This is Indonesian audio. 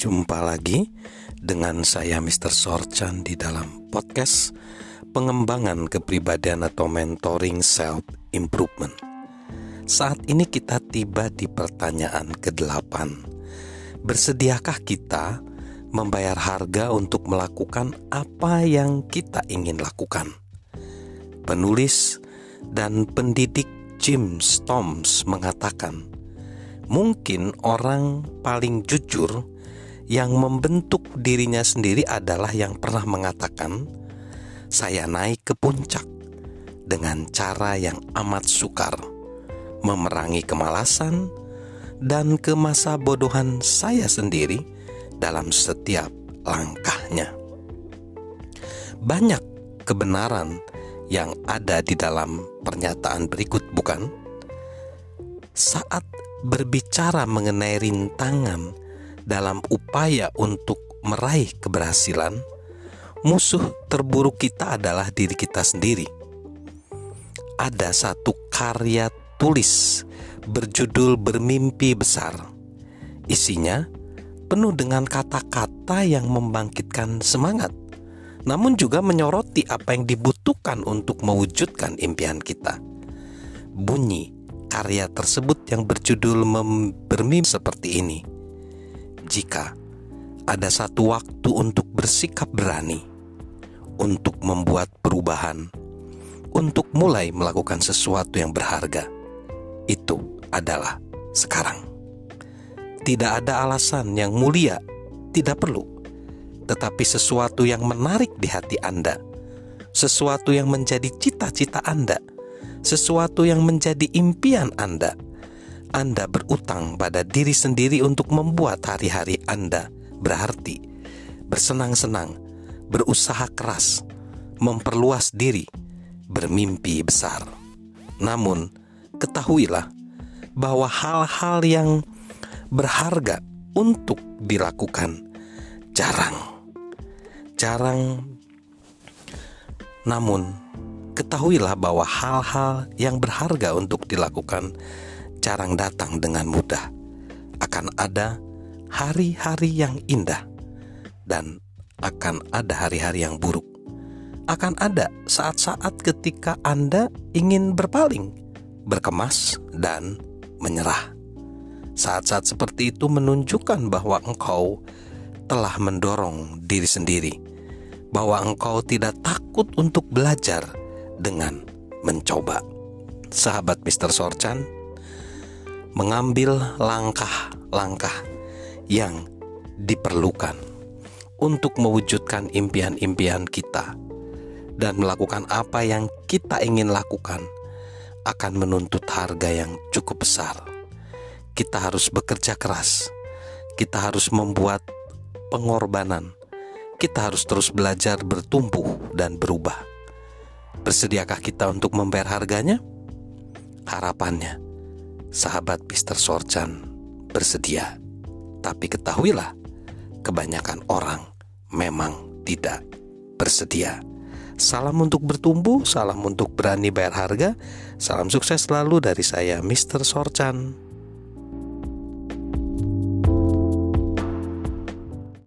Jumpa lagi dengan saya Mr. Sorchan di dalam podcast pengembangan kepribadian atau mentoring self improvement. Saat ini kita tiba di pertanyaan ke-8. Bersediakah kita membayar harga untuk melakukan apa yang kita ingin lakukan? Penulis dan pendidik Jim Storms mengatakan, mungkin orang paling jujur yang membentuk dirinya sendiri adalah yang pernah mengatakan, "Saya naik ke puncak dengan cara yang amat sukar, memerangi kemalasan dan kemasa bodohan saya sendiri dalam setiap langkahnya." Banyak kebenaran yang ada di dalam pernyataan berikut, bukan? Saat berbicara mengenai rintangan dalam upaya untuk meraih keberhasilan, musuh terburuk kita adalah diri kita sendiri. Ada satu karya tulis berjudul "Bermimpi Besar". Isinya penuh dengan kata-kata yang membangkitkan semangat, namun juga menyoroti apa yang dibutuhkan untuk mewujudkan impian kita. Bunyi karya tersebut yang berjudul "Bermimpi" seperti ini jika ada satu waktu untuk bersikap berani, untuk membuat perubahan, untuk mulai melakukan sesuatu yang berharga, itu adalah sekarang. Tidak ada alasan yang mulia, tidak perlu, tetapi sesuatu yang menarik di hati Anda, sesuatu yang menjadi cita-cita Anda, sesuatu yang menjadi impian Anda anda berutang pada diri sendiri untuk membuat hari-hari Anda berarti, bersenang-senang, berusaha keras, memperluas diri, bermimpi besar. Namun, ketahuilah bahwa hal-hal yang berharga untuk dilakukan jarang. Jarang namun ketahuilah bahwa hal-hal yang berharga untuk dilakukan jarang datang dengan mudah. Akan ada hari-hari yang indah dan akan ada hari-hari yang buruk. Akan ada saat-saat ketika Anda ingin berpaling, berkemas, dan menyerah. Saat-saat seperti itu menunjukkan bahwa engkau telah mendorong diri sendiri, bahwa engkau tidak takut untuk belajar dengan mencoba. Sahabat Mr. Sorchan, mengambil langkah-langkah yang diperlukan untuk mewujudkan impian-impian kita dan melakukan apa yang kita ingin lakukan akan menuntut harga yang cukup besar. Kita harus bekerja keras, kita harus membuat pengorbanan, kita harus terus belajar bertumbuh dan berubah. Bersediakah kita untuk membayar harganya? Harapannya sahabat Mr. Sorchan bersedia. Tapi ketahuilah, kebanyakan orang memang tidak bersedia. Salam untuk bertumbuh, salam untuk berani bayar harga. Salam sukses selalu dari saya, Mr. Sorchan.